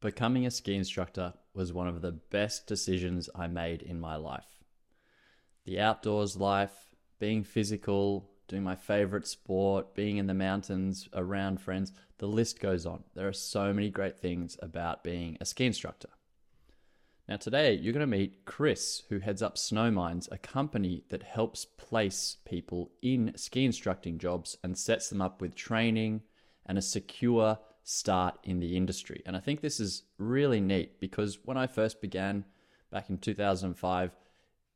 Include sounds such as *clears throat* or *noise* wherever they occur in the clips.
Becoming a ski instructor was one of the best decisions I made in my life. The outdoors life, being physical, doing my favorite sport, being in the mountains around friends, the list goes on. There are so many great things about being a ski instructor. Now, today you're going to meet Chris, who heads up Snowminds, a company that helps place people in ski instructing jobs and sets them up with training and a secure start in the industry. And I think this is really neat because when I first began back in 2005,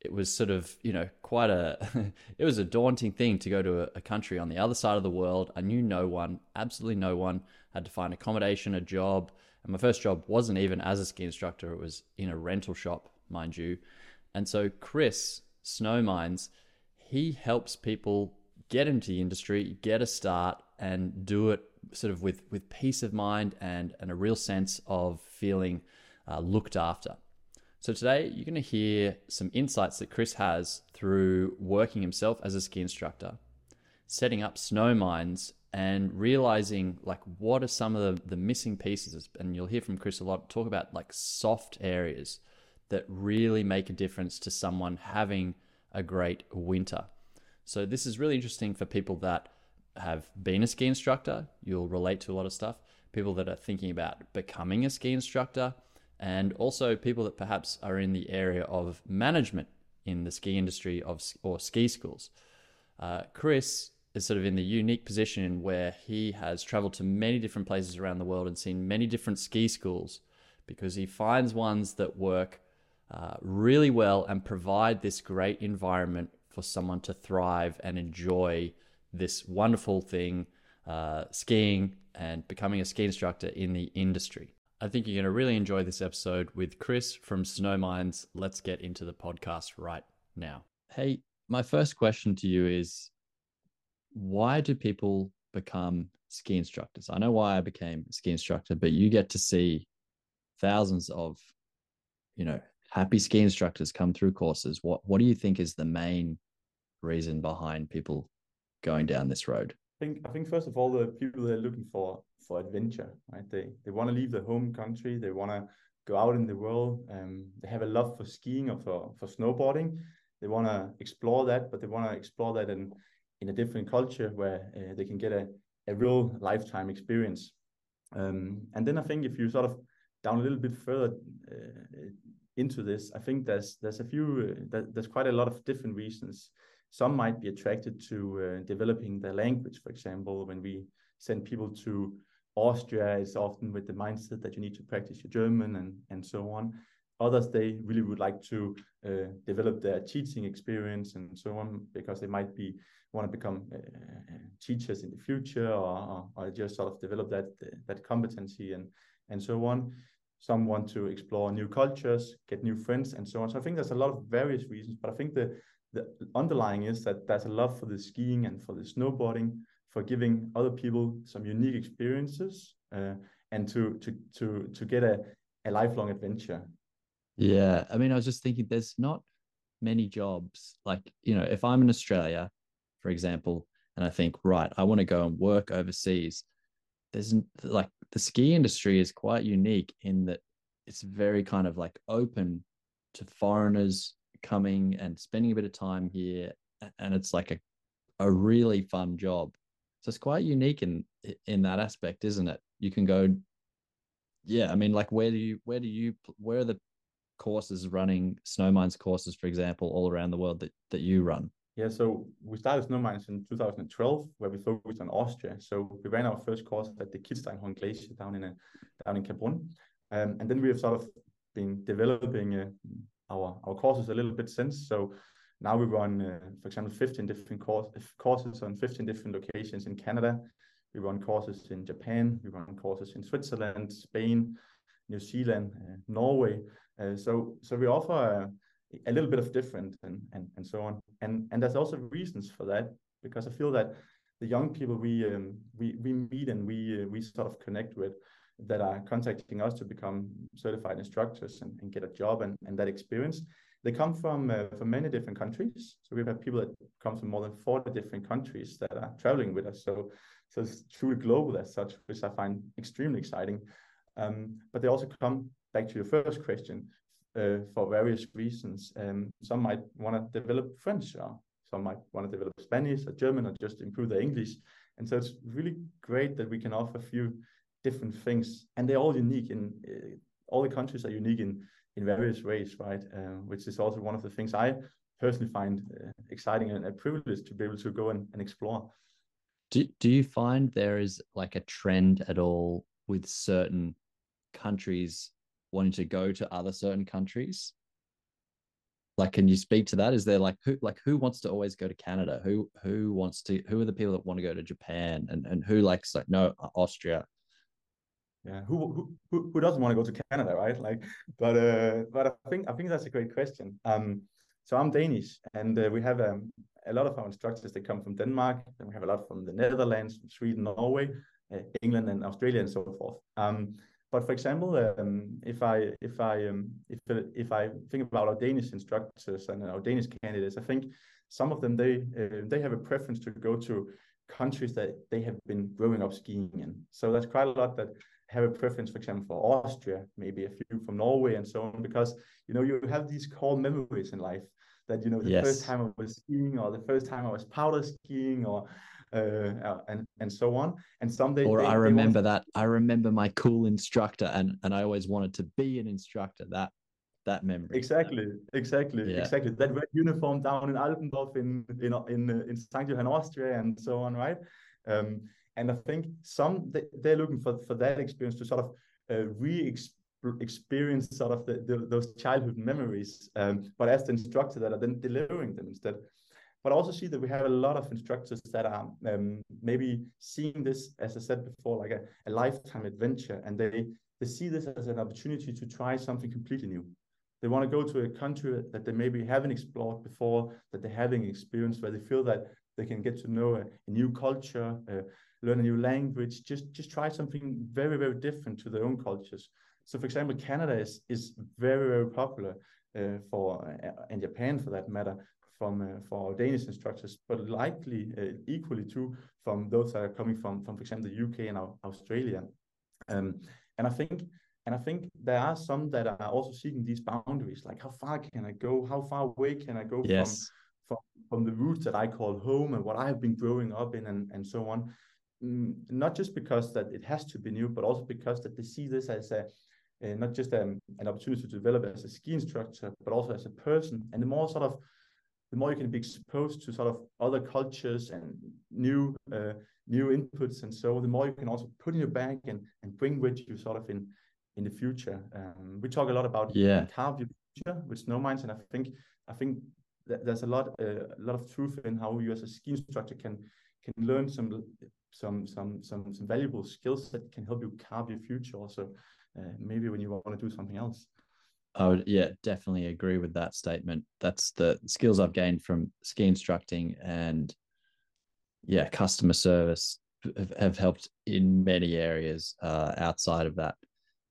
it was sort of, you know, quite a, *laughs* it was a daunting thing to go to a, a, country on the other side of the world. I knew no one, absolutely no one, had to find accommodation, a job, and my first job wasn't even as a ski instructor, it was in a rental shop, mind you. And so Chris Snowminds, he helps people get into the industry, get a start, and do it sort of with, with peace of mind and, and a real sense of feeling uh, looked after. So today you're going to hear some insights that Chris has through working himself as a ski instructor, setting up Snowminds and realizing like what are some of the, the missing pieces and you'll hear from chris a lot talk about like soft areas that really make a difference to someone having a great winter so this is really interesting for people that have been a ski instructor you'll relate to a lot of stuff. People that are thinking about becoming a ski instructor and also people that perhaps are in the area of management in the ski industry of or ski schools. Uh, chris is sort of in the unique position where he has traveled to many different places around the world and seen many different ski schools because he finds ones that work uh, really well and provide this great environment for someone to thrive and enjoy this wonderful thing, uh, skiing and becoming a ski instructor in the industry. I think you're going to really enjoy this episode with Chris from Snowminds. Let's get into the podcast right now. Hey, my first question to you is why do people become ski instructors? I know why I became a ski instructor, but you get to see thousands of, you know, happy ski instructors come through courses. What what do you think is the main reason behind people going down this road? I think I think first of all the people they're looking for for adventure, right? They they want to leave their home country, they want to go out in the world. Um, they have a love for skiing or for for snowboarding. They want to explore that, but they want to explore that in in a different culture where uh, they can get a, a real lifetime experience. Um, and then I think if you sort of down a little bit further uh, into this, I think there's there's a few uh, there's quite a lot of different reasons. Some might be attracted to uh, developing their language, for example. When we send people to Austria, it's often with the mindset that you need to practice your German and and so on. Others they really would like to uh, develop their teaching experience and so on because they might be want to become uh, teachers in the future or, or, just sort of develop that that competency and and so on some want to explore new cultures get new friends and so on so i think there's a lot of various reasons but i think the the underlying is that there's a love for the skiing and for the snowboarding for giving other people some unique experiences uh, and to to to to get a, a lifelong adventure yeah i mean i was just thinking there's not many jobs like you know if i'm in australia for example, and I think, right, I want to go and work overseas. There's like the ski industry is quite unique in that it's very kind of like open to foreigners coming and spending a bit of time here. And it's like a, a really fun job. So it's quite unique in in that aspect, isn't it? You can go, yeah. I mean, like where do you where do you where are the courses running Snowminds courses, for example, all around the world that that you run? Yeah, so we started Snowminds in 2012, where we focused on Austria. So we ran our first course at the Kitzsteinhorn Glacier down in a, down in Kaprun, um, and then we have sort of been developing uh, our our courses a little bit since. So now we run, uh, for example, 15 different course, courses on 15 different locations in Canada. We run courses in Japan. We run courses in Switzerland, Spain, New Zealand, uh, Norway. Uh, so so we offer a little bit of different and and and so on and and there's also reasons for that because i feel that the young people we um, we we meet and we uh, we sort of connect with that are contacting us to become certified instructors and, and get a job and, and that experience they come from uh, from many different countries so we've had people that come from more than 40 different countries that are traveling with us so so it's truly global as such which i find extremely exciting Um, but they also come back to your first question uh, for various reasons. Um, some might want to develop French, or some might want to develop Spanish or German, or just improve their English. And so it's really great that we can offer a few different things, and they're all unique. In uh, all the countries are unique in in various ways, right? Uh, which is also one of the things I personally find uh, exciting and a privilege to be able to go and, and explore. Do, do you find there is like a trend at all with certain countries wanting to go to other certain countries? Like, can you speak to that? Is there like who like who wants to always go to Canada? Who who wants to who are the people that want to go to Japan and, and who likes like no Austria? Yeah, who who who doesn't want to go to Canada, right? Like, but uh, but I think I think that's a great question. Um, so I'm Danish, and uh, we have um, a lot of our instructors. They come from Denmark, and we have a lot from the Netherlands, Sweden, Norway, uh, England, and Australia, and so forth. Um, but for example, um, if I if I um, if if I think about our Danish instructors and our Danish candidates, I think some of them they uh, they have a preference to go to countries that they have been growing up skiing in. So that's quite a lot that have a preference, for example, for Austria, maybe a few from Norway and so on, because you know you have these core memories in life that you know the yes. first time I was skiing or the first time I was powder skiing or uh, uh, and and so on. And someday, or they, I remember that I remember my cool instructor, and and I always wanted to be an instructor. That that memory. Exactly, exactly, yeah. exactly. That red uniform down in Alpendorf, in in in in St. Johann, Austria, and so on, right? Um, and I think some they, they're looking for for that experience to sort of uh, re-experience sort of the, the, those childhood memories, um, but as the instructor that are then delivering them instead but I also see that we have a lot of instructors that are um, maybe seeing this, as I said before, like a, a lifetime adventure, and they they see this as an opportunity to try something completely new. They want to go to a country that they maybe haven't explored before, that they're having experience where they feel that they can get to know a, a new culture, uh, learn a new language, just just try something very very different to their own cultures. So, for example, Canada is is very very popular uh, for uh, and Japan for that matter from uh, for our Danish instructors, but likely uh, equally true from those that are coming from, from for example, the UK and Australia. Um, and I think and I think there are some that are also seeking these boundaries, like how far can I go? How far away can I go yes. from, from from the roots that I call home and what I have been growing up in and, and so on. Mm, not just because that it has to be new, but also because that they see this as a uh, not just um, an opportunity to develop as a ski instructor, but also as a person. And the more sort of the more you can be exposed to sort of other cultures and new uh, new inputs and so the more you can also put in your bag and, and bring with you sort of in in the future um, we talk a lot about yeah carve your future with Snowminds and i think i think that there's a lot uh, a lot of truth in how you as a ski instructor can can learn some some some some some valuable skills that can help you carve your future also uh, maybe when you want to do something else I would, yeah, definitely agree with that statement. That's the skills I've gained from ski instructing and, yeah, customer service have, have helped in many areas uh, outside of that.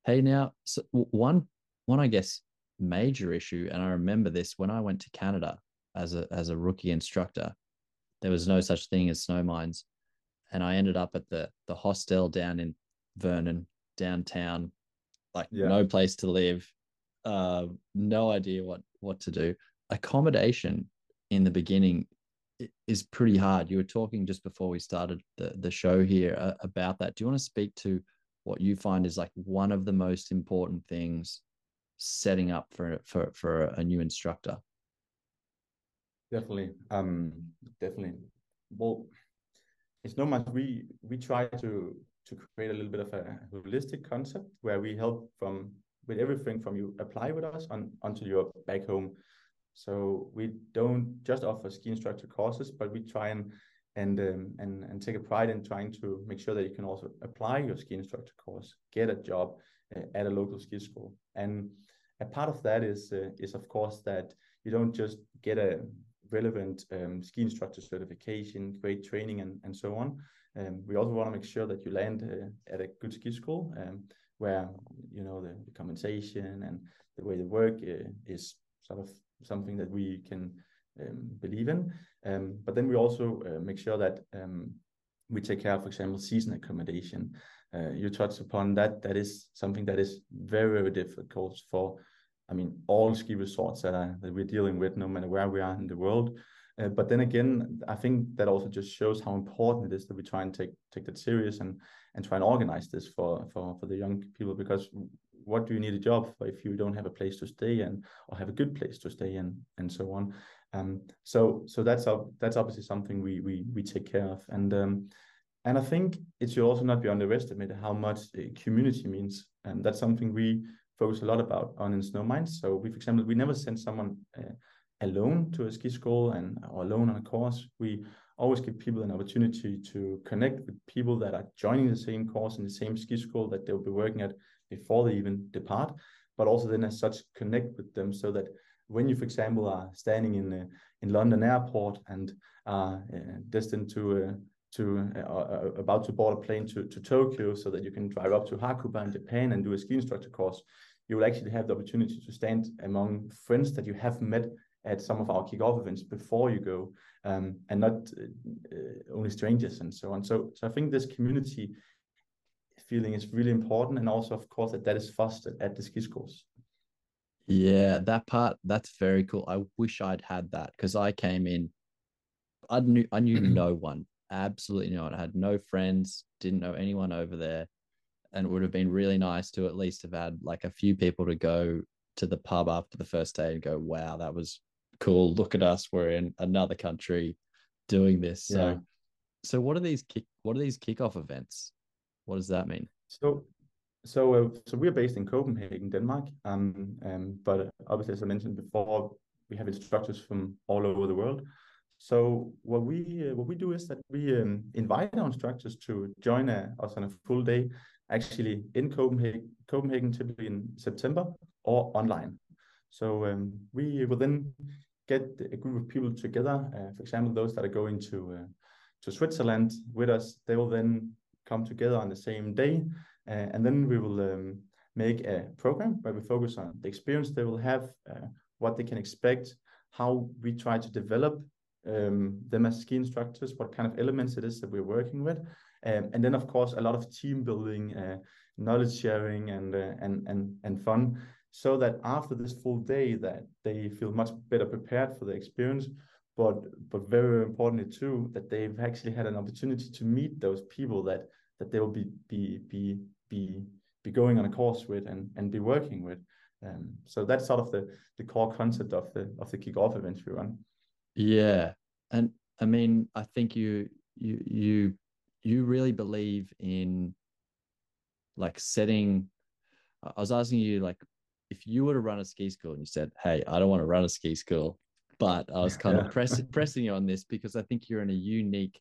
Hey, now, so one, one, I guess, major issue, and I remember this when I went to Canada as a as a rookie instructor, there was no such thing as Snowminds, and I ended up at the the hostel down in Vernon downtown, like yeah. no place to live uh, no idea what what to do. Accommodation in the beginning is pretty hard. You were talking just before we started the the show here uh, about that. Do you want to speak to what you find is like one of the most important things setting up for for for a new instructor? Definitely, um, definitely. Well, it's no much we we try to to create a little bit of a holistic concept where we help from with everything from you apply with us on, until you're back home. So we don't just offer ski instructor courses, but we try and and um, and and take a pride in trying to make sure that you can also apply your ski instructor course, get a job uh, at a local ski school, and a part of that is uh, is of course that you don't just get a relevant um, ski instructor certification, great training, and and so on. Um, we also want to make sure that you land uh, at a good ski school. Um, where you know the, the compensation and the way they work uh, is sort of something that we can um, believe in. Um, but then we also uh, make sure that um, we take care of, for example, season accommodation. uh, you touched upon that that is something that is very very difficult for I mean all ski resorts that are that we're dealing with no matter where we are in the world. Uh, but then again I think that also just shows how important it is that we try and take take that serious and and try and organize this for for for the young people because what do you need a job for if you don't have a place to stay and or have a good place to stay in and so on? Um so so that's that's obviously something we we we take care of. And um and I think it should also not be underestimated how much community means. And that's something we focus a lot about on in Snowminds. So we, for example, we never send someone uh, alone to a ski school and or alone on a course. We always give people an opportunity to connect with people that are joining the same course in the same ski school that they'll be working at before they even depart, but also then as such connect with them so that when you, for example, are standing in uh, in London airport and are uh, destined to uh, to uh, uh, about to board a plane to, to Tokyo so that you can drive up to Hakuba in Japan and do a ski instructor course, you will actually have the opportunity to stand among friends that you have met at some of our kickoff events before you go, um, and not uh, uh, only strangers and so on. So, so I think this community feeling is really important, and also, of course, that that is fostered at the ski schools. Yeah, that part that's very cool. I wish I'd had that because I came in, I knew I knew *clears throat* no one absolutely no one. I had no friends, didn't know anyone over there. And it would have been really nice to at least have had like a few people to go to the pub after the first day and go, wow, that was cool. Look at us. We're in another country doing this. So, yeah. so what are these kick, what are these kickoff events? What does that mean? So, so, uh, so we're based in Copenhagen, Denmark. Um, um, but obviously, as I mentioned before, we have instructors from all over the world. So what we uh, what we do is that we um, invite our instructors to join a, uh, us on a full day, actually in Copenhagen, Copenhagen typically in September or online. So um, we will then get a group of people together. Uh, for example, those that are going to uh, to Switzerland with us, they will then come together on the same day, uh, and then we will um, make a program where we focus on the experience they will have, uh, what they can expect, how we try to develop um, them as ski instructors, what kind of elements it is that we're working with. Um, and then, of course, a lot of team building, uh, knowledge sharing, and, uh, and, and, and fun, so that after this full day that they feel much better prepared for the experience, but, but very importantly too, that they've actually had an opportunity to meet those people that, that they will be, be, be, be, be going on a course with and, and be working with. Um, so that's sort of the, the core concept of the of the kickoff events we run. Yeah. And I mean, I think you you you you really believe in like setting I was asking you like if you were to run a ski school and you said, Hey, I don't want to run a ski school, but I was kind yeah. of *laughs* pressing pressing you on this because I think you're in a unique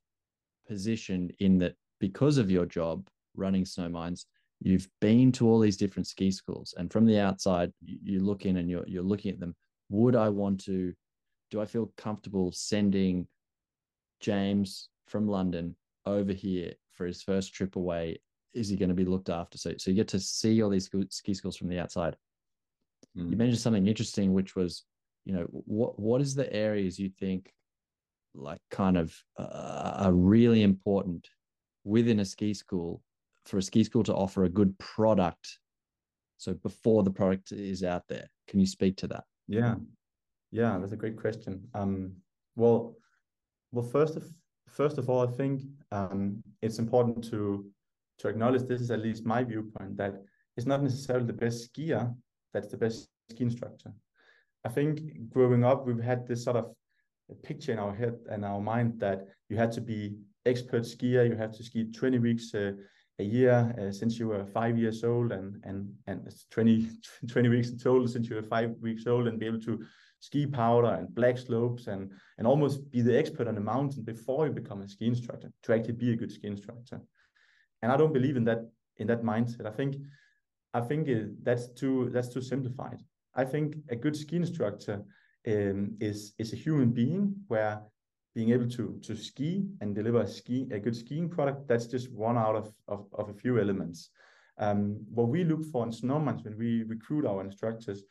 position in that because of your job running Snowminds, you've been to all these different ski schools and from the outside you, you look in and you're you're looking at them. Would I want to do I feel comfortable sending James from London over here for his first trip away? Is he going to be looked after? So, so you get to see all these ski schools from the outside. Mm. You mentioned something interesting, which was, you know, what what is the areas you think, like, kind of uh, are really important within a ski school for a ski school to offer a good product. So before the product is out there, can you speak to that? Yeah, yeah, that's a great question. Um, well, well, first of first of all, I think um, it's important to to acknowledge this is at least my viewpoint that it's not necessarily the best skier that's the best ski instructor. I think growing up, we've had this sort of picture in our head and our mind that you had to be expert skier, you have to ski 20 weeks uh, a year uh, since you were five years old and and and 20, *laughs* 20 weeks in total since you were five weeks old and be able to ski powder and black slopes and and almost be the expert on the mountain before you become a ski instructor to actually be a good ski instructor. And i don't believe in that in that mindset. I think i think it, that's too that's too simplified. I think a good ski instructor um, is is a human being where being able to to ski and deliver a ski a good skiing product that's just one out of of, of a few elements. Um, what we look for in Snowminds when we recruit our instructors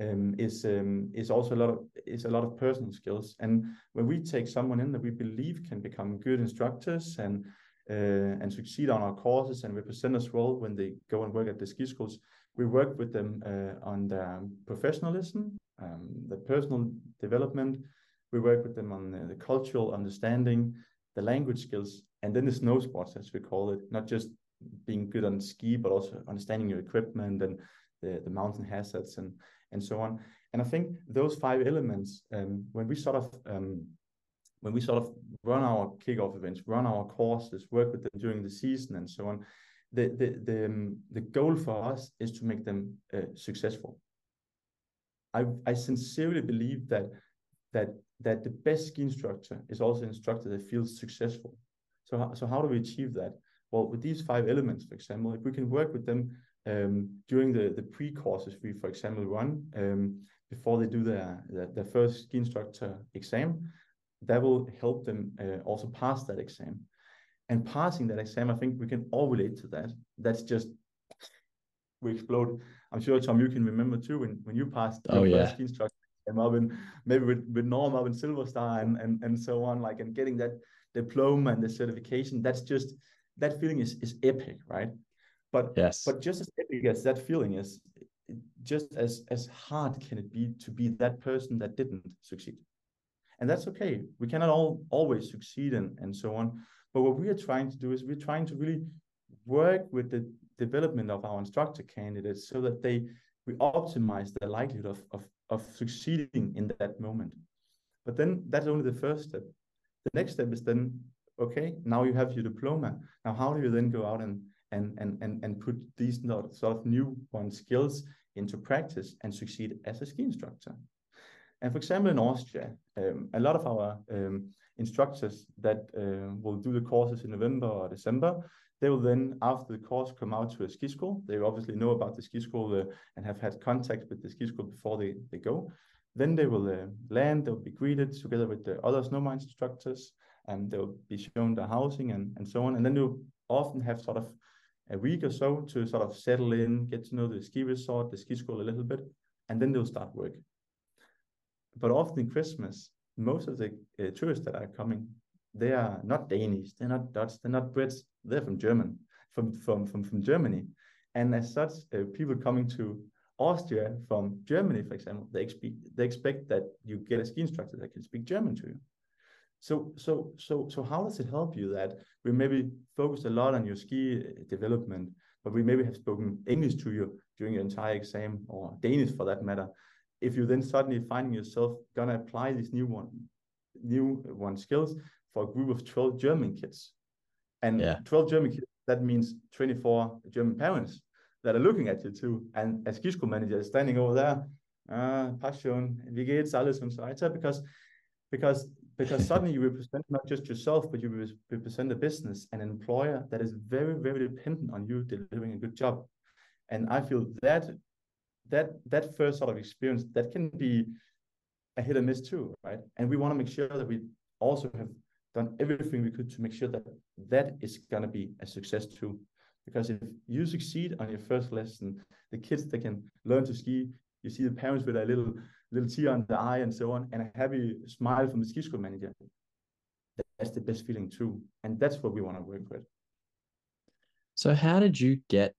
um, is um, is also a lot of is a lot of personal skills. And when we take someone in that we believe can become good instructors and uh, and succeed on our courses and represent us well when they go and work at the ski schools. We work with them uh, on their professionalism, um, the personal development. We work with them on the, the cultural understanding, the language skills, and then the snow sports, as we call it, not just being good on ski, but also understanding your equipment and the, the mountain hazards and and so on. And I think those five elements, um, when we sort of um, when we sort of run our kickoff events, run our courses, work with them during the season, and so on, the the the, um, the goal for us is to make them uh, successful. I I sincerely believe that that that the best ski instructor is also an instructor that feels successful. So so how do we achieve that? Well, with these five elements, for example, if we can work with them um, during the, the pre-courses we, for example, run um, before they do their, their, their, first ski instructor exam, that will help them uh, also pass that exam. And passing that exam, I think we can all relate to that. That's just, we explode. I'm sure, Tom, you can remember too, when, when you passed oh, your yeah. first ski instructor exam up maybe with, with Norm up in Silver Star and, and, and so on, like, and getting that diploma and the certification, that's just, that feeling is, is epic, right? But yes, but just as epic as that feeling is, just as as hard can it be to be that person that didn't succeed, and that's okay. We cannot all always succeed and and so on. But what we are trying to do is we're trying to really work with the development of our instructor candidates so that they we optimize the likelihood of of of succeeding in that moment. But then that's only the first step. The next step is then okay, now you have your diploma. Now how do you then go out and and and and, and put these sort of new one skills into practice and succeed as a ski instructor. And for example, in Austria, um, a lot of our um, instructors that uh, will do the courses in November or December, they will then, after the course, come out to a ski school. They obviously know about the ski school uh, and have had contact with the ski school before they, they go. Then they will uh, land, they'll be greeted together with the other snowmine instructors, and they'll be shown the housing and, and so on. And then you'll often have sort of a week or so to sort of settle in, get to know the ski resort, the ski school a little bit, and then they'll start work. But often in Christmas, most of the uh, tourists that are coming, they are not Danish, they're not Dutch, they're not Brits, they're from German, from from from from Germany, and as such, uh, people coming to Austria from Germany, for example, they expect they expect that you get a ski instructor that can speak German to you. So, so, so, so how does it help you that we maybe focused a lot on your ski development, but we maybe have spoken English to you during your entire exam or Danish for that matter? If you then suddenly finding yourself gonna apply these new one, new one skills for a group of 12 German kids, and yeah. 12 German kids, that means 24 German parents that are looking at you too. And as ski school manager is standing over there, uh, Passion, wie geht's, alles und so weiter, because because because *laughs* suddenly you represent not just yourself, but you represent a business, and an employer that is very, very dependent on you delivering a good job. And I feel that that that first sort of experience that can be a hit and miss too, right? And we want to make sure that we also have done everything we could to make sure that that is going to be a success too. Because if you succeed on your first lesson, the kids that can learn to ski, you see the parents with a little little tear on the eye and so on, and a happy smile from the ski school manager. That's the best feeling too. And that's what we want to work with. So how did you get,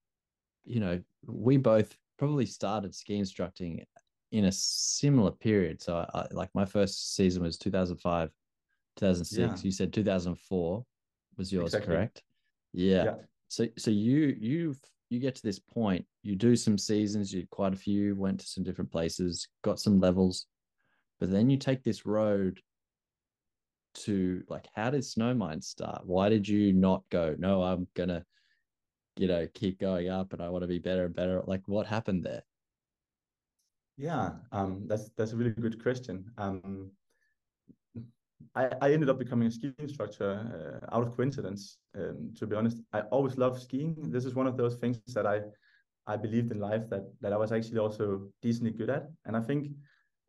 you know, we both probably started ski instructing in a similar period. So I, like my first season was 2005, 2006. Yeah. You said 2004 was yours, exactly. correct? Yeah. yeah. So so you you've you get to this point, you do some seasons, you quite a few, went to some different places, got some levels, but then you take this road to like, how did Snowmine start? Why did you not go, no, I'm gonna, you know, keep going up and I want to be better and better? Like, what happened there? Yeah, um, that's that's a really good question. Um, I, I ended up becoming a ski instructor uh, out of coincidence. Um, to be honest, I always loved skiing. This is one of those things that I I believed in life that that I was actually also decently good at. And I think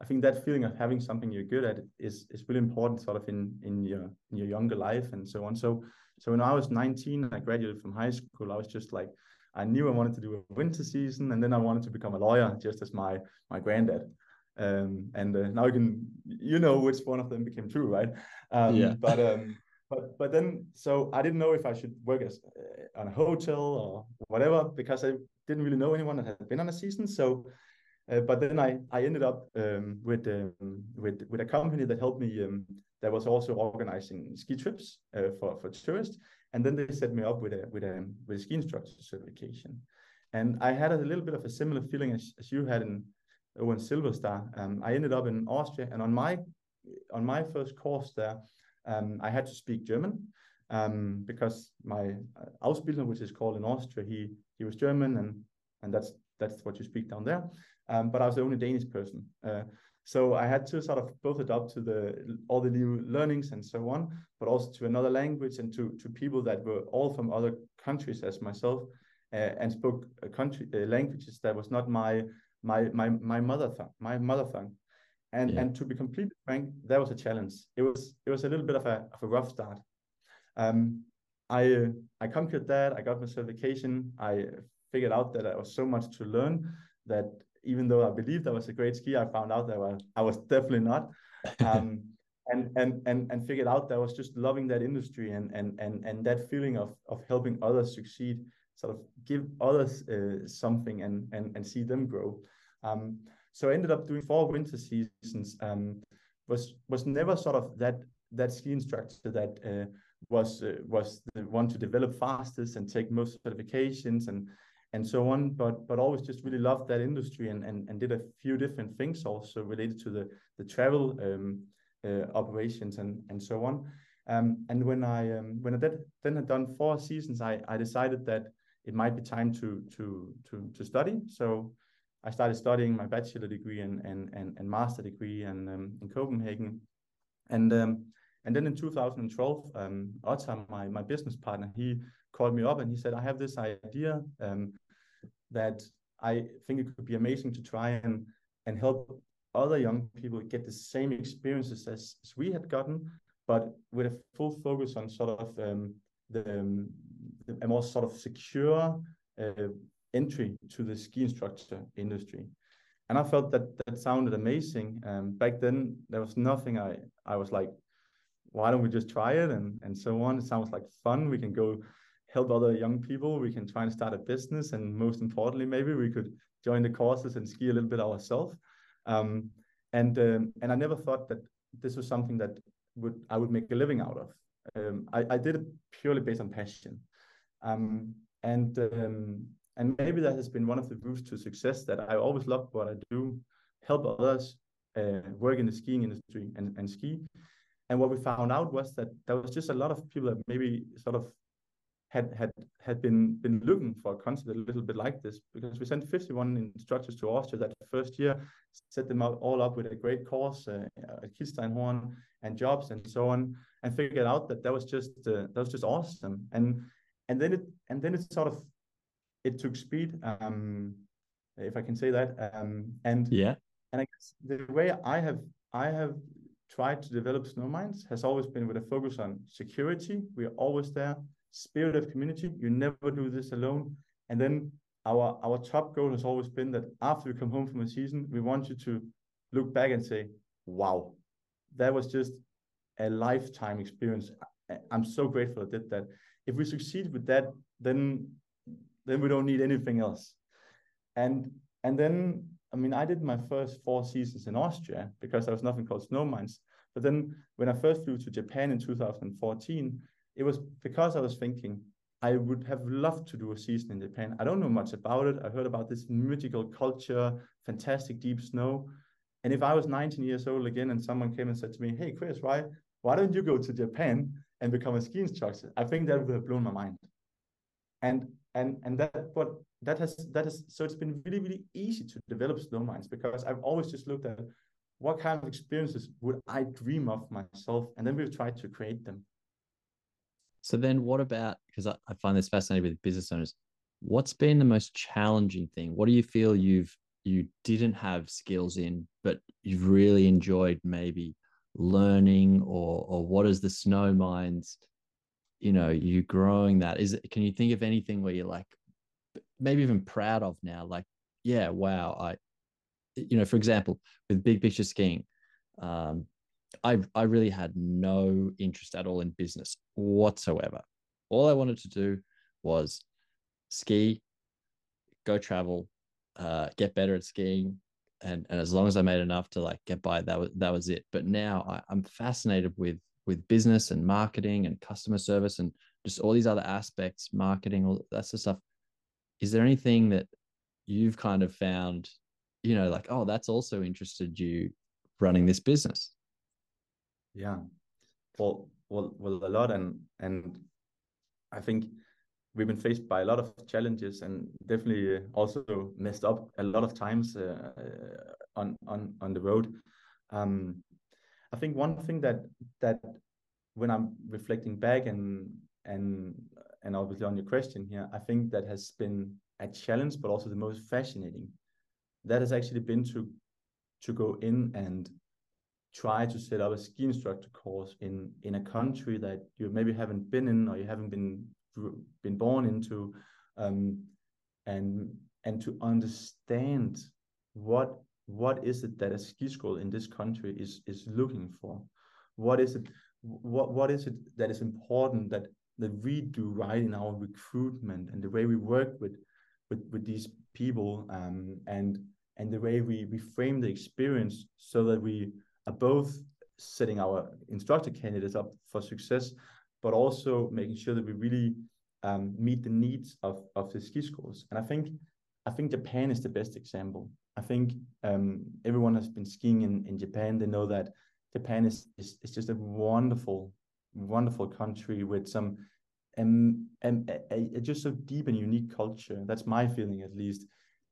I think that feeling of having something you're good at is is really important, sort of in in your in your younger life and so on. So so when I was 19, I graduated from high school. I was just like I knew I wanted to do a winter season, and then I wanted to become a lawyer, just as my my granddad. Um, and uh, now you can you know which one of them became true, right? Um, yeah. But um, but but then so I didn't know if I should work as uh, on a hotel or whatever because I didn't really know anyone that had been on a season. So, uh, but then I I ended up um, with um, with with a company that helped me um, that was also organizing ski trips uh, for for tourists, and then they set me up with a with a with a ski instructor certification, and I had a little bit of a similar feeling as, as you had in Owen Silver Star. Um, I ended up in Austria, and on my on my first course there um, I had to speak German um, because my uh, Ausbildner, which is called in Austria, he he was German, and and that's that's what you speak down there. Um, but I was the only Danish person, uh, so I had to sort of both adapt to the all the new learnings and so on, but also to another language and to to people that were all from other countries as myself, uh, and spoke a country uh, languages that was not my my my my mother tongue, my mother tongue. And yeah. and to be completely frank, that was a challenge. It was it was a little bit of a of a rough start. Um, I uh, I conquered that. I got my certification. I figured out that there was so much to learn that even though I believed I was a great skier, I found out that I was, I was definitely not. *laughs* Um, and and and and figured out that I was just loving that industry and and and and that feeling of of helping others succeed, sort of give others uh, something and and and see them grow. Um, so I ended up doing four winter seasons. Um, was was never sort of that that ski instructor that uh, was uh, was the one to develop fastest and take most certifications and and so on. But but always just really loved that industry and and, and did a few different things also related to the the travel um, uh, operations and and so on. Um, and when I um, when I did, then had done four seasons, I I decided that it might be time to to to to study. So I started studying my bachelor degree and and and, and master degree and um, in Copenhagen, and um, and then in 2012, um, Otto, my my business partner, he called me up and he said, I have this idea um, that I think it could be amazing to try and and help other young people get the same experiences as, as we had gotten, but with a full focus on sort of um, the, um, the, a more sort of secure uh, entry to the ski instructor industry. And I felt that that sounded amazing. Um, back then, there was nothing I, I was like, why don't we just try it and, and so on? It sounds like fun. We can go help other young people. We can try and start a business. And most importantly, maybe we could join the courses and ski a little bit ourselves. Um, and um, and I never thought that this was something that would I would make a living out of. Um, I, I did it purely based on passion. Um, and um, and maybe that has been one of the routes to success that I always love what I do, help others uh, work in the skiing industry and, and ski. And what we found out was that there was just a lot of people that maybe sort of had had had been been looking for a concept a little bit like this because we sent 51 instructors to Austria that first year, set them out all up with a great course uh, at Kitzsteinhorn and jobs and so on, and figured out that that was just uh, that was just awesome. And and then it and then it sort of it took speed, um, if I can say that. Um, and yeah, and I guess the way I have I have tried to develop Snowminds has always been with a focus on security. We are always there. Spirit of community. You never do this alone. And then our our top goal has always been that after we come home from a season, we want you to look back and say, "Wow, that was just a lifetime experience." I'm so grateful I did that. If we succeed with that, then then we don't need anything else. And and then I mean I did my first four seasons in Austria because there was nothing called Snowminds. But then when I first flew to Japan in 2014, it was because I was thinking I would have loved to do a season in Japan. I don't know much about it. I heard about this mythical culture, fantastic deep snow. And if I was 19 years old again and someone came and said to me, Hey, Chris, why, why don't you go to Japan and become a ski instructor? I think that would have blown my mind. And and and that what that has that has so it's been really really easy to develop Snowminds because I've always just looked at what kind of experiences would I dream of myself, and then we've tried to create them. So then, what about because I, I find this fascinating with business owners? What's been the most challenging thing? What do you feel you've you didn't have skills in, but you've really enjoyed maybe learning, or or what is the Snowminds you know you growing that is it can you think of anything where you're like maybe even proud of now like yeah wow i you know for example with big picture skiing um I I really had no interest at all in business whatsoever. All I wanted to do was ski, go travel, uh, get better at skiing, and and as long as I made enough to like get by, that was that was it. But now I, I'm fascinated with with business and marketing and customer service and just all these other aspects, marketing, all that sort of stuff. Is there anything that you've kind of found, you know, like, oh, that's also interested you running this business? Yeah. Well, well, well, a lot, and and I think we've been faced by a lot of challenges and definitely also messed up a lot of times uh, on on on the road. Um, I think one thing that that when I'm reflecting back and and and obviously on your question here, I think that has been a challenge, but also the most fascinating. That has actually been to to go in and try to set up a ski instructor course in in a country that you maybe haven't been in or you haven't been been born into um, and and to understand what what is it that a ski school in this country is is looking for? What is it what what is it that is important that that we do right in our recruitment and the way we work with with with these people um, and and the way we we frame the experience so that we are both setting our instructor candidates up for success but also making sure that we really um, meet the needs of, of the ski schools. And I think I think Japan is the best example. I think um, everyone has been skiing in, in Japan. They know that Japan is, is, is just a wonderful, wonderful country with some um, um, a, a, just so deep and unique culture. That's my feeling, at least.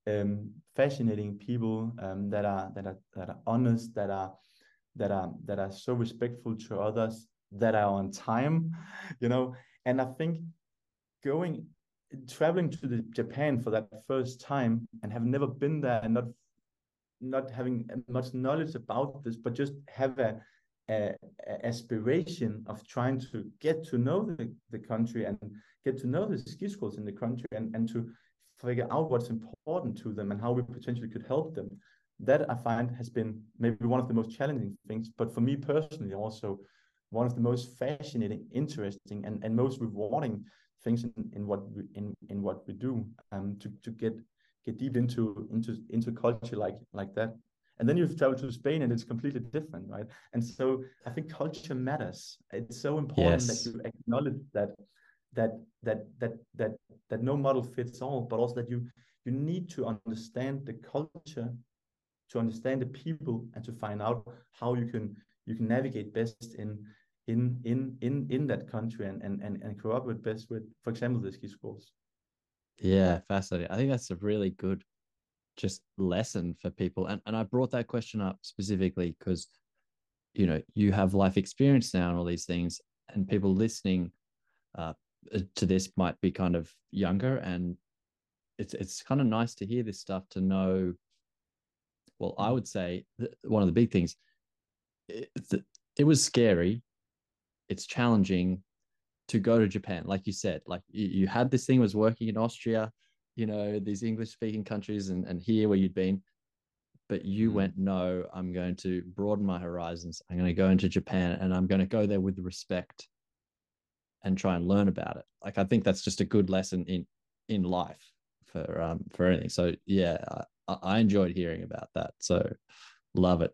Um, fascinating people um, that are that are that are honest, that are that are that are so respectful to others, that are on time, you know. And I think going traveling to Japan for that first time and have never been there and not not having much knowledge about this, but just have a, a, a, aspiration of trying to get to know the, the country and get to know the ski schools in the country and, and to figure out what's important to them and how we potentially could help them. That I find has been maybe one of the most challenging things, but for me personally also one of the most fascinating, interesting, and, and most rewarding things in, in what we in, in what we do um to, to get get deep into into into culture like like that. And then you travel to spain and it's completely different right? And so i think culture matters. It's so important yes. that you acknowledge that that that that that that no model fits all but also that you you need to understand the culture to understand the people and to find out how you can you can navigate best in in in in in that country and and and, and cooperate best with for example the ski schools. Yeah fascinating. I think that's a really good just lesson for people. And, and i brought that question up specifically because you know you have life experience now and all these things and people listening uh, to this might be kind of younger and it's it's kind of nice to hear this stuff to know well i mm. would say one of the big things it, it was scary it's challenging to go to Japan. Like you said, like you, you had this thing was working in Austria, you know, these English speaking countries and, and here where you'd been, but you mm. went, no, I'm going to broaden my horizons. I'm going to go into Japan and I'm going to go there with respect and try and learn about it. Like, I think that's just a good lesson in, in life for, um, for anything. So yeah, I, I enjoyed hearing about that. So love it.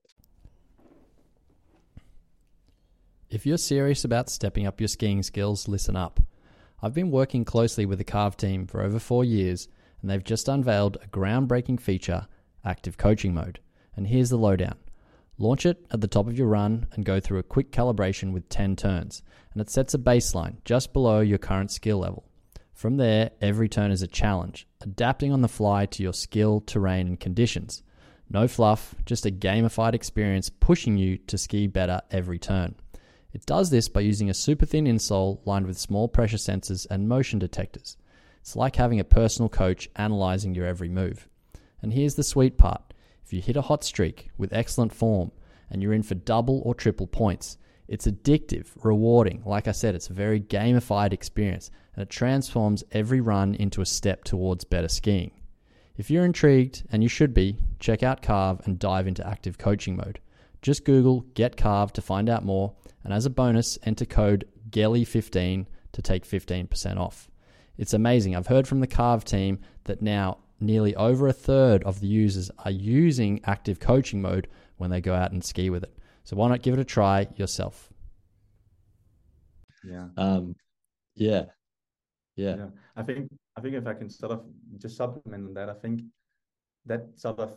If you're serious about stepping up your skiing skills, listen up. I've been working closely with the Carve team for over four years, and they've just unveiled a groundbreaking feature, Active Coaching Mode. And here's the lowdown. Launch it at the top of your run and go through a quick calibration with 10 turns, and it sets a baseline just below your current skill level. From there, every turn is a challenge, adapting on the fly to your skill, terrain, and conditions. No fluff, just a gamified experience pushing you to ski better every turn. It does this by using a super thin insole lined with small pressure sensors and motion detectors. It's like having a personal coach analyzing your every move. And here's the sweet part if you hit a hot streak with excellent form and you're in for double or triple points, it's addictive, rewarding. Like I said, it's a very gamified experience and it transforms every run into a step towards better skiing. If you're intrigued, and you should be, check out Carve and dive into active coaching mode. Just Google Get Carve to find out more, and as a bonus, enter code GELLIE15 to take 15% off. It's amazing. I've heard from the Carve team that now nearly over a third of the users are using active coaching mode when they go out and ski with it. So why not give it a try yourself? Yeah. Um, yeah. Yeah. yeah. I think I think if I can sort of just supplement on that, I think that sort of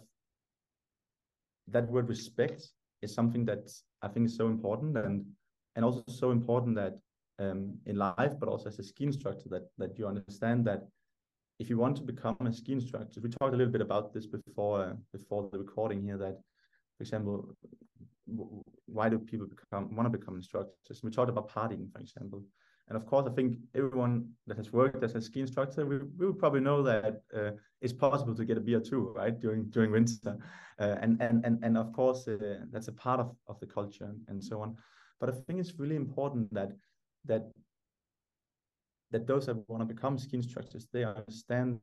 that word respect is something that I think is so important and and also so important that um, in life, but also as a ski instructor, that that you understand that if you want to become a ski instructor, we talked a little bit about this before uh, before the recording here. That, for example, why do people become want to become instructors? We talked about partying, for example, and of course, I think everyone that has worked as a ski instructor, we, we will probably know that uh, it's possible to get a beer too, right? During during winter, uh, and and and and of course, uh, that's a part of of the culture and so on. But I think it's really important that that that those that want to become ski instructors, they understand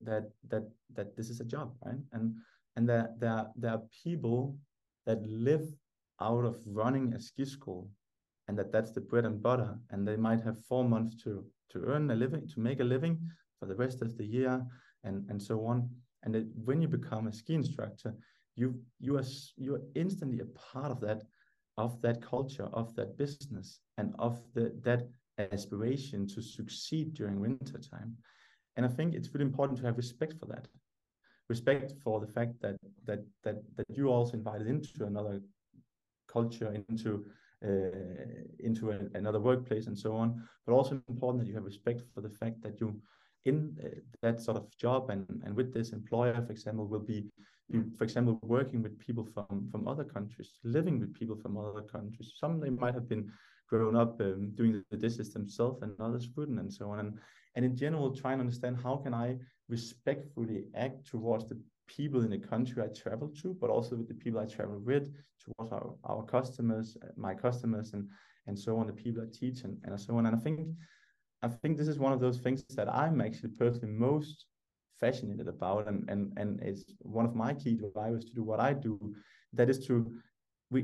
that that that this is a job, right? And and that there there are people that live out of running a ski school and that that's the bread and butter. And they might have four months to to earn a living to make a living for the rest of the year and and so on. And that when you become a ski instructor you you are you are instantly a part of that of that culture of that business and of the that aspiration to succeed during winter time. And i think it's really important to have respect for that. Respect for the fact that that that that you also invited into another culture into into a, another workplace and so on. But also important that you have respect for the fact that you, in uh, that sort of job and, and with this employer, for example, will be, be, for example, working with people from, from other countries, living with people from other countries. Some they might have been grown up um, doing the dishes themselves and others wouldn't and so on. And, and in general, try and understand how can I respectfully act towards the people in the country I travel to, but also with the people I travel with, towards our, our customers, my customers, and and so on, the people I teach, and, and so on. And I think I think this is one of those things that I'm actually personally most fascinated about, and and and it's one of my key drivers to do what I do. That is to we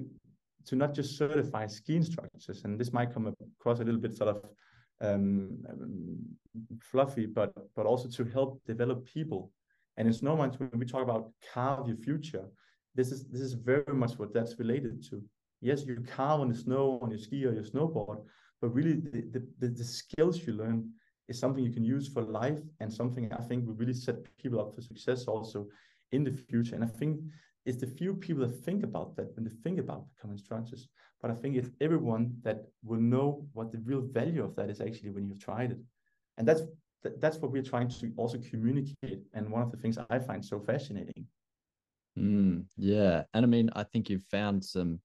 to not just certify ski instructors, and this might come across a little bit sort of um, fluffy, but but also to help develop people and in Snowminds, when we talk about carve your future, this is this is very much what that's related to. Yes, you carve on the snow on your ski or your snowboard, but really the, the, the skills you learn is something you can use for life and something I think will really set people up for success also in the future. And I think it's the few people that think about that when they think about becoming instructors. But I think it's everyone that will know what the real value of that is actually when you've tried it. And that's th- that's what we're trying to also communicate. And one of the things I find so fascinating. Mm, yeah, and I mean, I think you've found some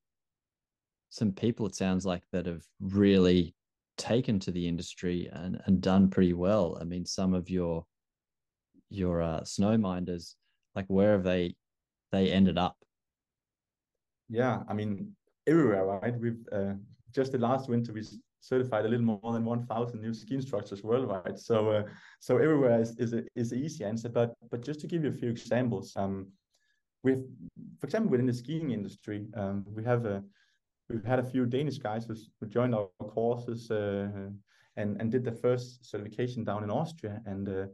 some people. It sounds like that have really taken to the industry and and done pretty well. I mean, some of your your uh, snowminders, like where have they they ended up? Yeah, I mean everywhere, right? We've uh, just the last winter we certified a little more than 1,000 new ski instructors worldwide. So, uh, so everywhere is is, a, is easy answer. But but just to give you a few examples, um, we've, for example, within the skiing industry, um, we have a we've had a few Danish guys who, joined our courses uh, and and did the first certification down in Austria. And uh,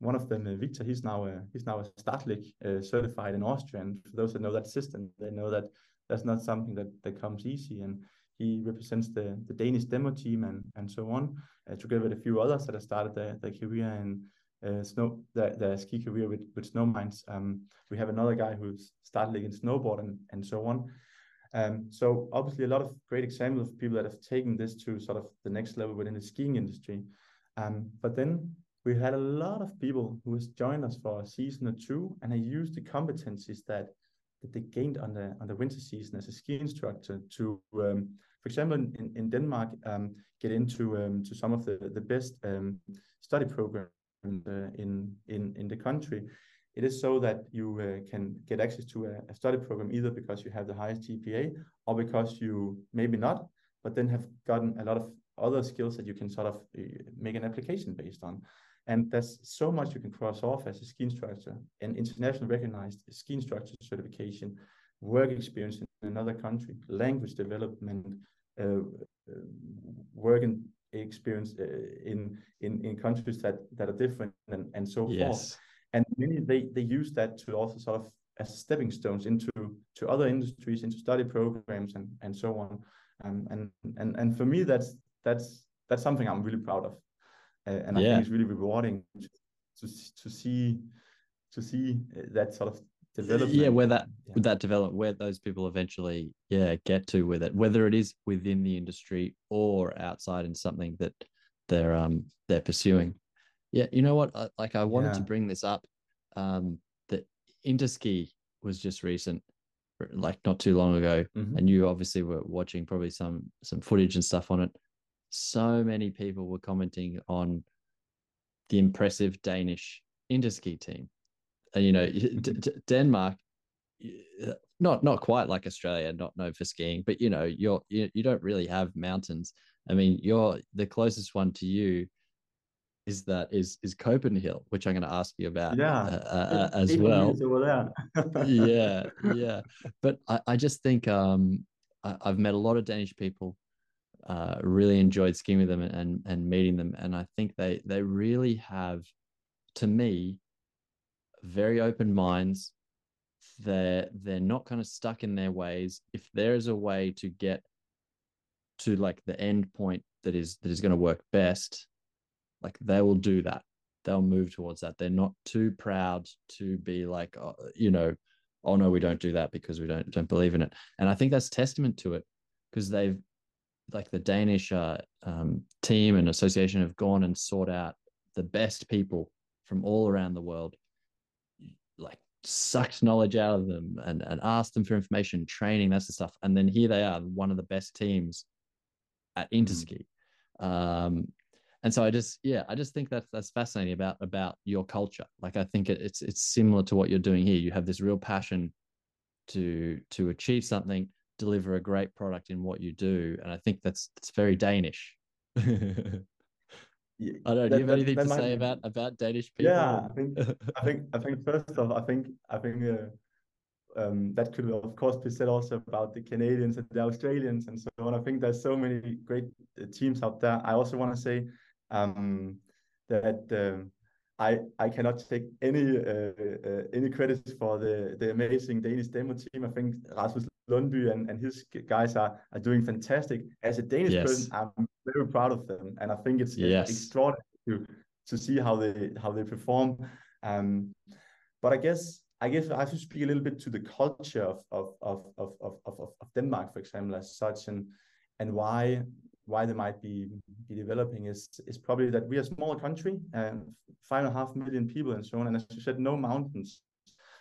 one of them, uh, Victor, he's now a, he's now a Staatlich uh, certified in Austria. And for those that know that system, they know that that's not something that that comes easy. And he represents the, the Danish demo team and, and so on, uh, together with a few others that have started their, their career in uh, snow, their, their ski career with, with Snowminds. Um, we have another guy who's started in snowboard and, and so on. Um, so obviously a lot of great examples of people that have taken this to sort of the next level within the skiing industry. Um, but then we had a lot of people who has joined us for a season or two and have used the competencies that that they gained on the on the winter season as a ski instructor to, um, for example, in, in Denmark, um, get into um, to some of the the best um, study programs in in in the country. It is so that you uh, can get access to a, a, study program either because you have the highest GPA or because you maybe not, but then have gotten a lot of other skills that you can sort of uh, make an application based on. And there's so much you can cross off as a ski instructor. An international recognized ski instructor certification work experience in another country, language development, uh, uh working experience uh, in, in in countries that that are different and, and so yes. forth. And many they they use that to also sort of as stepping stones into to other industries, into study programs and and so on. Um, and and and for me, that's that's that's something I'm really proud of, and I yeah. think it's really rewarding to, to see to see uh, that sort of development. Yeah, where that yeah. that develop, where those people eventually, yeah, get to with it, whether it is within the industry or outside in something that they're um they're pursuing. Yeah, you know what? I, like I wanted yeah. to bring this up. Um, that Interski was just recent, like not too long ago, mm-hmm. and you obviously were watching probably some some footage and stuff on it. So many people were commenting on the impressive Danish interski team and you know D- Denmark not not quite like Australia, not known for skiing, but you know you're you, you don't really have mountains. I mean, you're the closest one to you is that is is Copenhill, which I'm going to ask you about yeah. uh, uh, as well. yeah, *laughs* yeah. But I, I just think um, I, have met a lot of Danish people. Uh, really enjoyed skiing with them and and meeting them, and I think they they really have, to me, very open minds. They're they're not kind of stuck in their ways. If there is a way to get to like the end point that is that is going to work best, like they will do that. They'll move towards that. They're not too proud to be like, uh, you know, oh no, we don't do that because we don't don't believe in it. And I think that's testament to it because they've like the Danish uh, um, team and association have gone and sought out the best people from all around the world like sucked knowledge out of them and, and asked them for information, training, that's the stuff. And then here they are, one of the best teams at mm. Interski. Mm. Um, and so I just, yeah, I just think that's that's fascinating about about your culture. Like I think it, it's it's similar to what you're doing here. You have this real passion to to achieve something, deliver a great product in what you do, and I think that's it's very Danish. *laughs* I don't know. Do you have anything to say about about Danish people? Yeah, I think I think I think first off, I think I think uh, um, that could of course be said also about the Canadians and the Australians and so on. I think there's so many great uh, teams out there. I also want to say um, that um, I I cannot take any uh, uh, any credits for the the amazing Danish demo team. I think Rasmus Lundby and, and his guys are are doing fantastic. As a Danish yes. person, I'm very proud of them, and I think it's yes. extraordinary to to see how they how they perform. Um, but I guess I guess I have to speak a little bit to the culture of of of of of, of, Denmark, for example, as such, and and why why they might be be developing is is probably that we are a small country and five and a half million people and so on, and as you said, no mountains,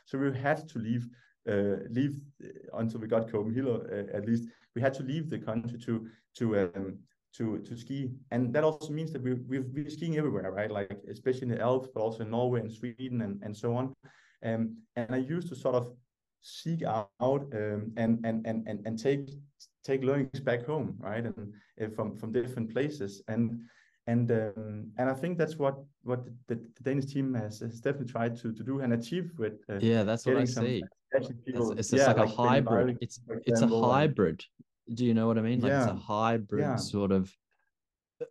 so we had to leave leave until we got Copenhill uh, at least. We had to leave the country to to um, to to ski, and that also means that we we've we're skiing everywhere, right? Like especially in the Alps, but also in Norway and Sweden and and so on. Um, and I used to sort of seek out um, and, and and and and take take learnings back home, right? And uh, from from different places and and um, and I think that's what what the, the, Danish team has, has definitely tried to to do and achieve with uh, yeah that's what I see. People, it's, it's yeah, like, like, a hybrid. It's it's a hybrid do you know what I mean? Like yeah. it's a hybrid yeah. sort of,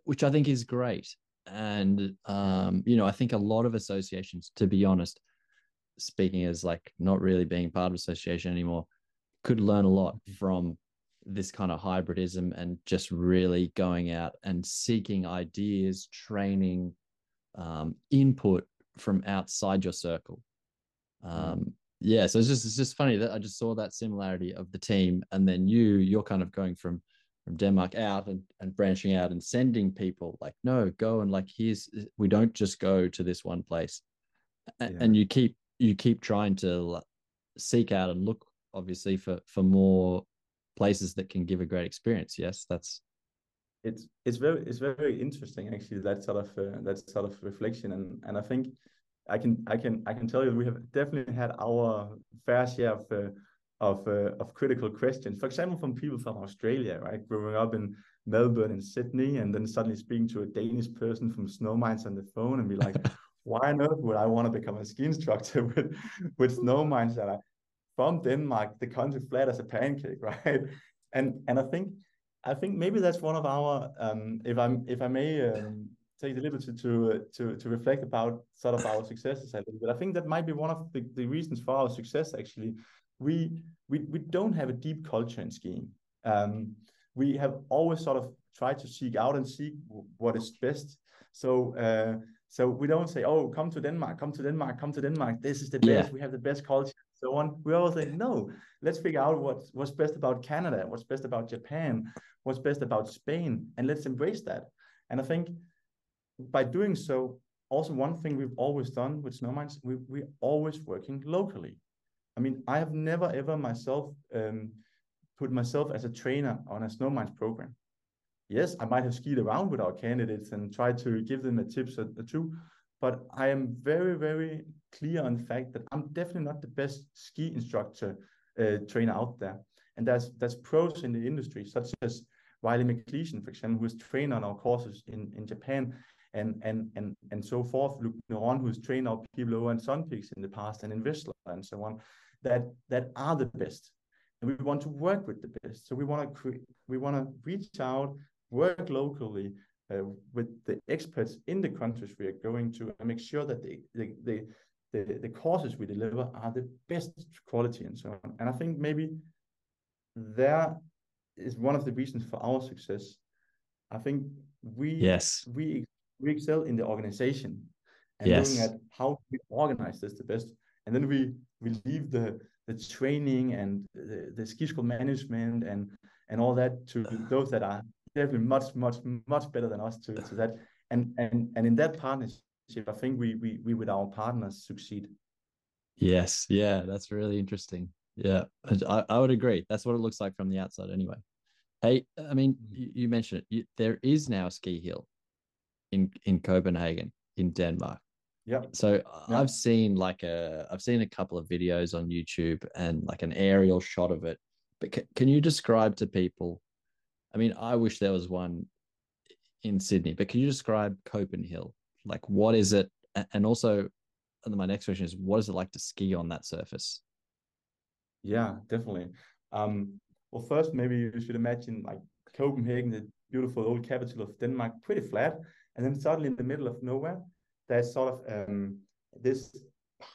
which I think is great. And um, you know, I think a lot of associations, to be honest, speaking as like not really being part of association anymore, could learn a lot from this kind of hybridism and just really going out and seeking ideas, training, um, input from outside your circle. Mm-hmm. Um, yeah, so it's just it's just funny that I just saw that similarity of the team, and then you you're kind of going from from Denmark out and, and branching out and sending people like no go and like here's we don't just go to this one place, yeah. and you keep you keep trying to seek out and look obviously for for more places that can give a great experience. Yes, that's it's it's very it's very interesting actually that sort of uh, that sort of reflection and and I think I can I can I can tell you we have definitely had our fair share of uh, of uh, of critical questions. For example, from people from Australia, right, growing up in Melbourne and Sydney, and then suddenly speaking to a Danish person from Snowminds on the phone and be like, *laughs* "Why on earth would I want to become a ski instructor *laughs* with with Snowminds that I from Denmark, the country flat as a pancake, *laughs* right? And and I think I think maybe that's one of our um, if I'm if I may um, take the liberty to uh, to to reflect about sort of our *coughs* successes a little bit. I think that might be one of the, the reasons for our success. Actually, we we we don't have a deep culture in skiing. Um, we have always sort of tried to seek out and seek what is best. So uh, so we don't say, oh, come to Denmark, come to Denmark, come to Denmark. This is the best. Yeah. We have the best culture, so on. We always say, no, let's figure out what's what's best about Canada, what's best about Japan, what's best about Spain, and let's embrace that. And I think by doing so, also one thing we've always done with Snowminds, we we're always working locally. I mean, I have never ever myself um, put myself as a trainer on a Snowminds program. Yes, I might have skied around with our candidates and tried to give them a tips or, or two, but I am very, very clear on fact that I'm definitely not the best ski instructor uh, trainer out there. And there's there's pros in the industry, such as Riley McLean, for example, who is trained on our courses in, in Japan and and and and so forth. Luke Neron, who's trained our people over in Sun Peaks in the past and in Whistler and so on, that that are the best. And we want to work with the best. So we want to we want to reach out, work locally uh, with the experts in the countries we are going to, and make sure that the the, the the, the courses we deliver are the best quality and so on. And I think maybe there is one of the reasons for our success. I think we yes we we excel in the organization and yes. looking at how we organize this the best. And then we we leave the the training and the, the ski school management and and all that to *sighs* those that are definitely much much much better than us to, to that. And and and in that partnership, I think we we we with our partners succeed. Yes, yeah, that's really interesting. Yeah, I, I would agree. That's what it looks like from the outside, anyway. Hey, I mean, mm. you, you mentioned it. You, there is now a ski hill in in Copenhagen in Denmark. Yeah. So yeah. I've seen like a I've seen a couple of videos on YouTube and like an aerial shot of it. But c- can you describe to people? I mean, I wish there was one in Sydney, but can you describe Copenhill? Like, what is it? And also, and my next question is, what is it like to ski on that surface? Yeah, definitely. Um, well, first, maybe you should imagine like Copenhagen, the beautiful old capital of Denmark, pretty flat. And then suddenly in the middle of nowhere, there's sort of um, this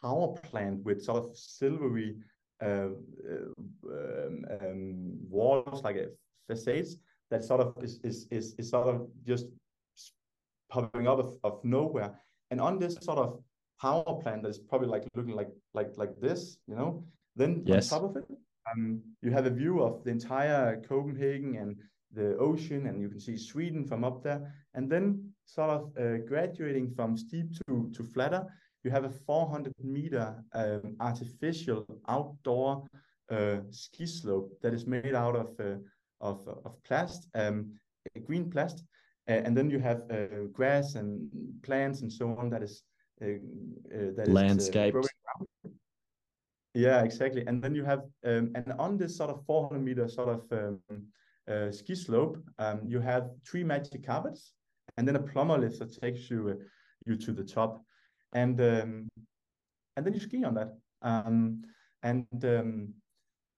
power plant with sort of silvery uh, uh, um, um, walls, like a facades that sort of is, is, is, is sort of just popping up of, of nowhere. And on this sort of power plant that's probably like looking like like like this, you know, then yes. on top of it, um, you have a view of the entire Copenhagen and the ocean, and you can see Sweden from up there. And then sort of uh, graduating from steep to, to flatter, you have a 400 meter um, artificial outdoor uh, ski slope that is made out of uh, of, of plast, um, green plast, and then you have uh, grass and plants and so on that is uh, uh, that landscape. yeah, exactly. And then you have um, and on this sort of 400 meter sort of um, ski slope, um, you have three magic carpets and then a Poma lift that takes you uh, you to the top, and um, and then you ski on that. Um, and um,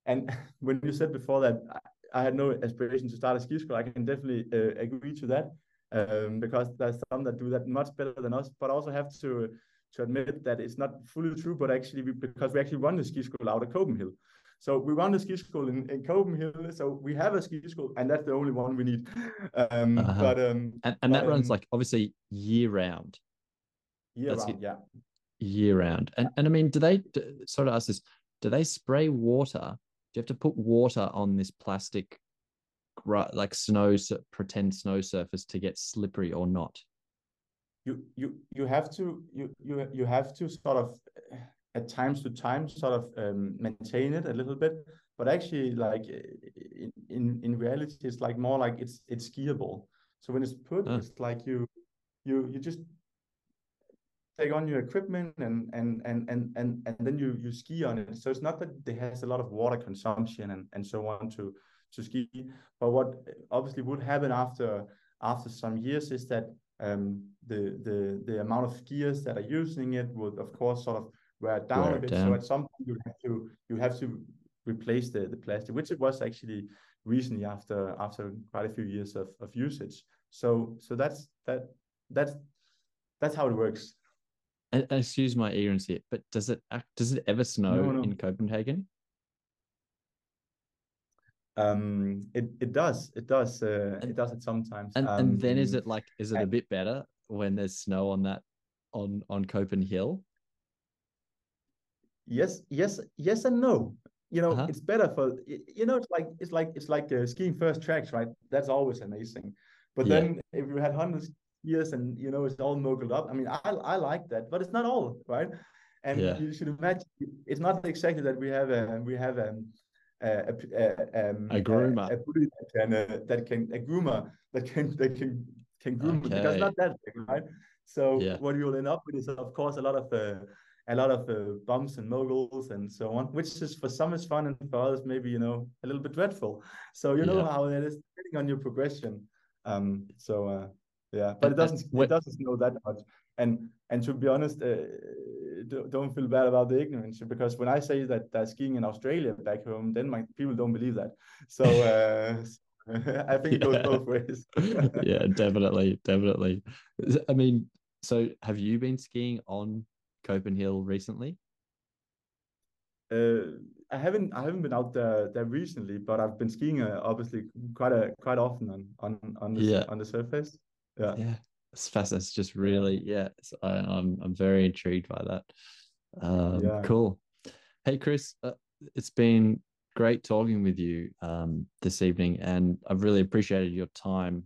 and *laughs* when you said before that I, I had no aspiration to start a ski school, I can definitely uh, agree to that um, because there's some that do that much better than us. But also have to to admit that it's not fully true, but actually we, because we actually run the ski school out of Copenhagen. So we run the ski school in, in Copenhagen. So we have a ski school, and that's the only one we need. Um, uh-huh. But um, and, and that runs um, like obviously year round. Year that's round, it. yeah. Year round, and and I mean, do they do, sort of ask this? Do they spray water? Do you have to put water on this plastic, like snow pretend snow surface to get slippery or not? You you you have to you you you have to sort of at times to time sort of um, maintain it a little bit but actually like in in reality it's like more like it's it's skiable so when it's put uh. it's like you you you just take on your equipment and and and and and, and then you you ski on it so it's not that it has a lot of water consumption and and so on to to ski but what obviously would happen after after some years is that um, the the the amount of skiers that are using it would of course sort of wear down wear a bit. Down. So at some point you have to you have to replace the, the plastic, which it was actually recently after after quite a few years of, of usage. So so that's that that's that's how it works. I, excuse my ignorance here, but does it does it ever snow no, no. in Copenhagen? Um, it it does, it does, uh, and, it does it sometimes. And, um, and then is it like is it a bit better when there's snow on that on on Copenhill? Yes, yes, yes, and no. You know, uh-huh. it's better for you know. It's like it's like it's like uh, skiing first tracks, right? That's always amazing. But yeah. then if you had hundreds years and you know it's all moguled up, I mean, I I like that, but it's not all, right? And yeah. you should imagine it's not exactly that we have a we have a a, a, um, a groomer a, that can uh, that can a groomer that can *laughs* that can can groom okay. because not that big, right? So yeah. what you'll end up with is of course a lot of uh, a lot of uh, bumps and moguls and so on, which is for some is fun and for others maybe you know a little bit dreadful. So you know yeah. how it is depending on your progression. Um, so uh, yeah, but it doesn't it doesn't snow that much. And and to be honest, uh, don't feel bad about the ignorance because when I say that they're skiing in Australia back home, then my people don't believe that. So uh, *laughs* I think it goes both ways. *laughs* yeah, definitely, definitely. I mean, so have you been skiing on Copenhill recently? Uh, I haven't I haven't been out there there recently, but I've been skiing uh, obviously quite a quite often on on on the yeah. on the surface. Yeah, yeah, it's just really yeah. I, am I'm, I'm very intrigued by that. Um, yeah. Cool. Hey Chris, uh, it's been great talking with you um, this evening, and I've really appreciated your time.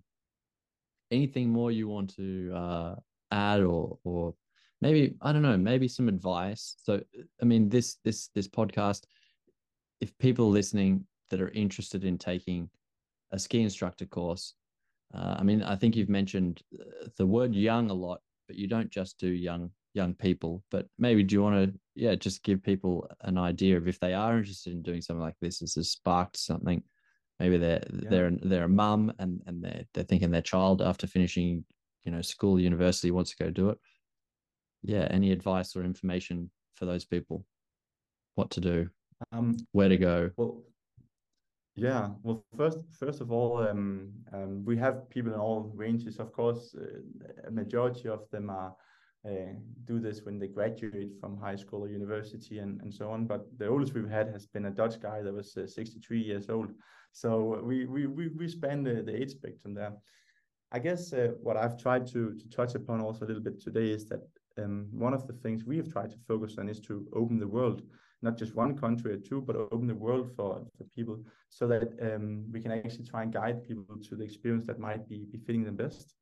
Anything more you want to uh, add, or or maybe I don't know, maybe some advice. So, I mean, this this this podcast, if people listening that are interested in taking a ski instructor course, uh, I mean, I think you've mentioned uh, the word young a lot, but you don't just do young young people. But maybe do you want to, yeah, just give people an idea of if they are interested in doing something like this, this has this sparked something? Maybe they're yeah. they're they're a mum and and they're they're thinking their child after finishing, you know, school, university wants to go do it. Yeah, any advice or information for those people? What to do? Um, where to go? Well, yeah. Well, first, first of all, um, um, we have people in all ranges. Of course, uh, a majority of them are uh, do this when they graduate from high school or university and, and so on. But the oldest we've had has been a Dutch guy that was uh, 63 years old. So we we we, we span the, the age spectrum there. I guess uh, what I've tried to to touch upon also a little bit today is that um, one of the things we have tried to focus on is to open the world, not just one country or two, but open the world for, for people so that um, we can actually try and guide people to the experience that might be, fitting them best.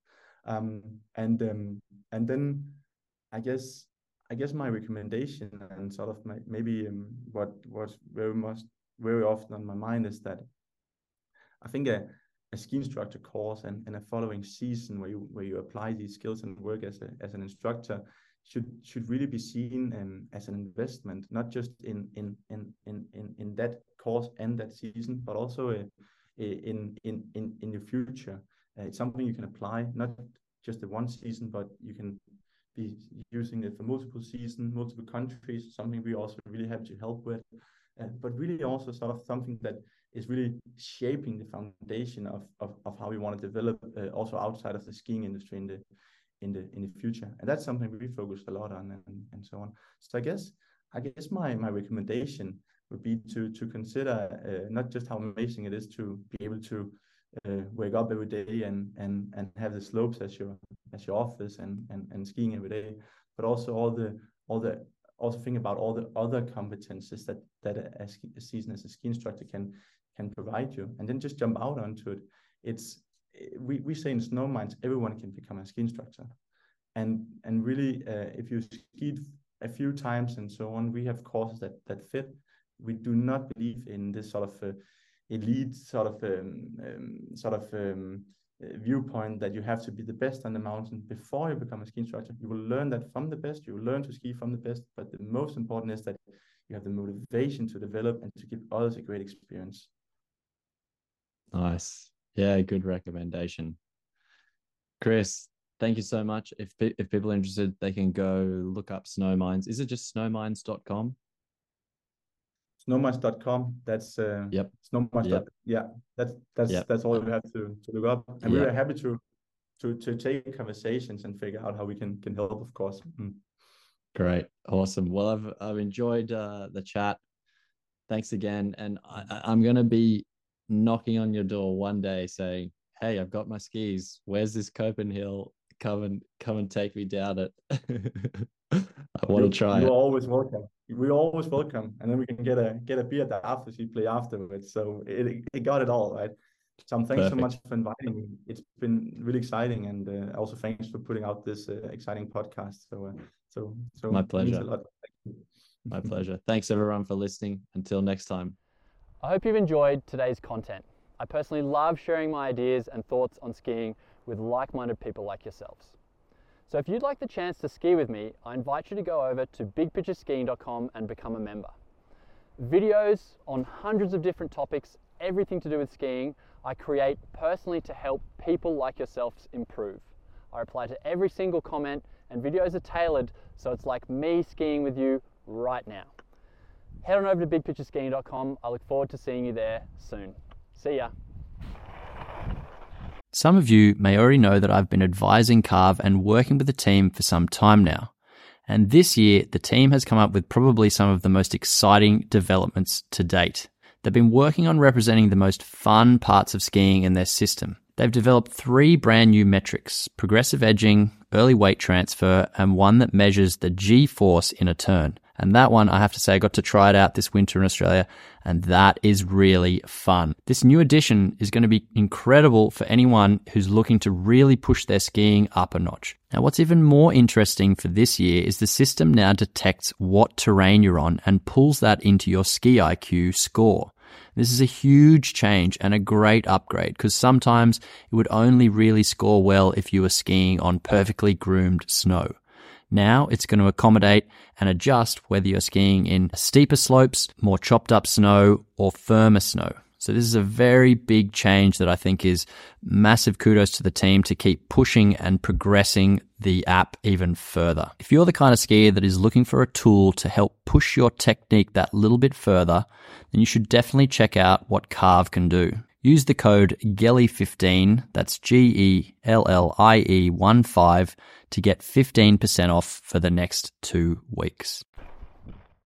Um, and um, and then I guess I guess my recommendation and sort of my, maybe um, what was very much very often on my mind is that I think a, a ski instructor course and, and a following season where you where you apply these skills and work as a as an instructor should should really be seen um, as an investment, not just in in in in in, in that course and that season, but also uh, in in in in your future. Uh, it's something you can apply, not just the one season, but you can be using it for multiple seasons, multiple countries. Something we also really have to help with, uh, but really also sort of something that is really shaping the foundation of of, of how we want to develop uh, also outside of the skiing industry in the in the in the future. And that's something we focus a lot on and, and so on. So i guess i guess my my recommendation would be to to consider uh, not just how amazing it is to be able to uh, wake up every day and and and have the slopes as your as your office and and, and skiing every day but also all the all the also think about all the other competences that that a, a season as a ski instructor can can provide you. And then just jump out onto it. It's we, we say in Snowminds, everyone can become a ski instructor. And, and really, uh, if you skied a few times and so on, we have courses that, that fit. We do not believe in this sort of uh, elite sort of um, um, sort of um, uh, viewpoint that you have to be the best on the mountain before you become a ski instructor. You will learn that from the best. You will learn to ski from the best. But the most important is that you have the motivation to develop and to give others a great experience. Nice. Yeah, good recommendation. Chris, thank you so much. If if people are interested, they can go look up Snowminds. Is it just snowminds.com? Snowminds.com. That's uh, yep. Snowminds. Yep. Yeah, that's that's yep. that's all we have to to look up, and yep. we are happy to to to take conversations and figure out how we can can help, of course. Mm. Great, awesome. Well, I've I've enjoyed uh, the chat. Thanks again, and I, I'm gonna be knocking on your door one day saying, "Hey, I've got my skis. Where's this Copenhill? Come and come and take me down it." *laughs* I want to try. You're it. always welcome. We're always welcome, and then we can get a get a beer after you play afterwards. So it it got it all right. Tom, thanks Perfect. so much for inviting me. It's been really exciting, and uh, also thanks for putting out this uh, exciting podcast. So, uh, so, so my pleasure. My pleasure. Thanks everyone for listening. Until next time. I hope you've enjoyed today's content. I personally love sharing my ideas and thoughts on skiing with like-minded people like yourselves. So if you'd like the chance to ski with me, I invite you to go over to bigpictureskiing.com and become a member. Videos on hundreds of different topics, everything to do with skiing, I create personally to help people like yourselves improve. I reply to every single comment and videos are tailored so it's like me skiing with you right now. Head on over to bigpictureskiing.com. I look forward to seeing you there soon. See ya. Some of you may already know that I've been advising Carve and working with the team for some time now. And this year, the team has come up with probably some of the most exciting developments to date. They've been working on representing the most fun parts of skiing in their system. They've developed three brand new metrics progressive edging, early weight transfer, and one that measures the G force in a turn. And that one, I have to say, I got to try it out this winter in Australia, and that is really fun. This new addition is going to be incredible for anyone who's looking to really push their skiing up a notch. Now, what's even more interesting for this year is the system now detects what terrain you're on and pulls that into your ski IQ score. This is a huge change and a great upgrade because sometimes it would only really score well if you were skiing on perfectly groomed snow. Now it's going to accommodate and adjust whether you're skiing in steeper slopes, more chopped up snow, or firmer snow. So this is a very big change that I think is massive kudos to the team to keep pushing and progressing the app even further. If you're the kind of skier that is looking for a tool to help push your technique that little bit further, then you should definitely check out what Carve can do. Use the code GELLIE15, that's G E L L I E 1 5, to get 15% off for the next two weeks.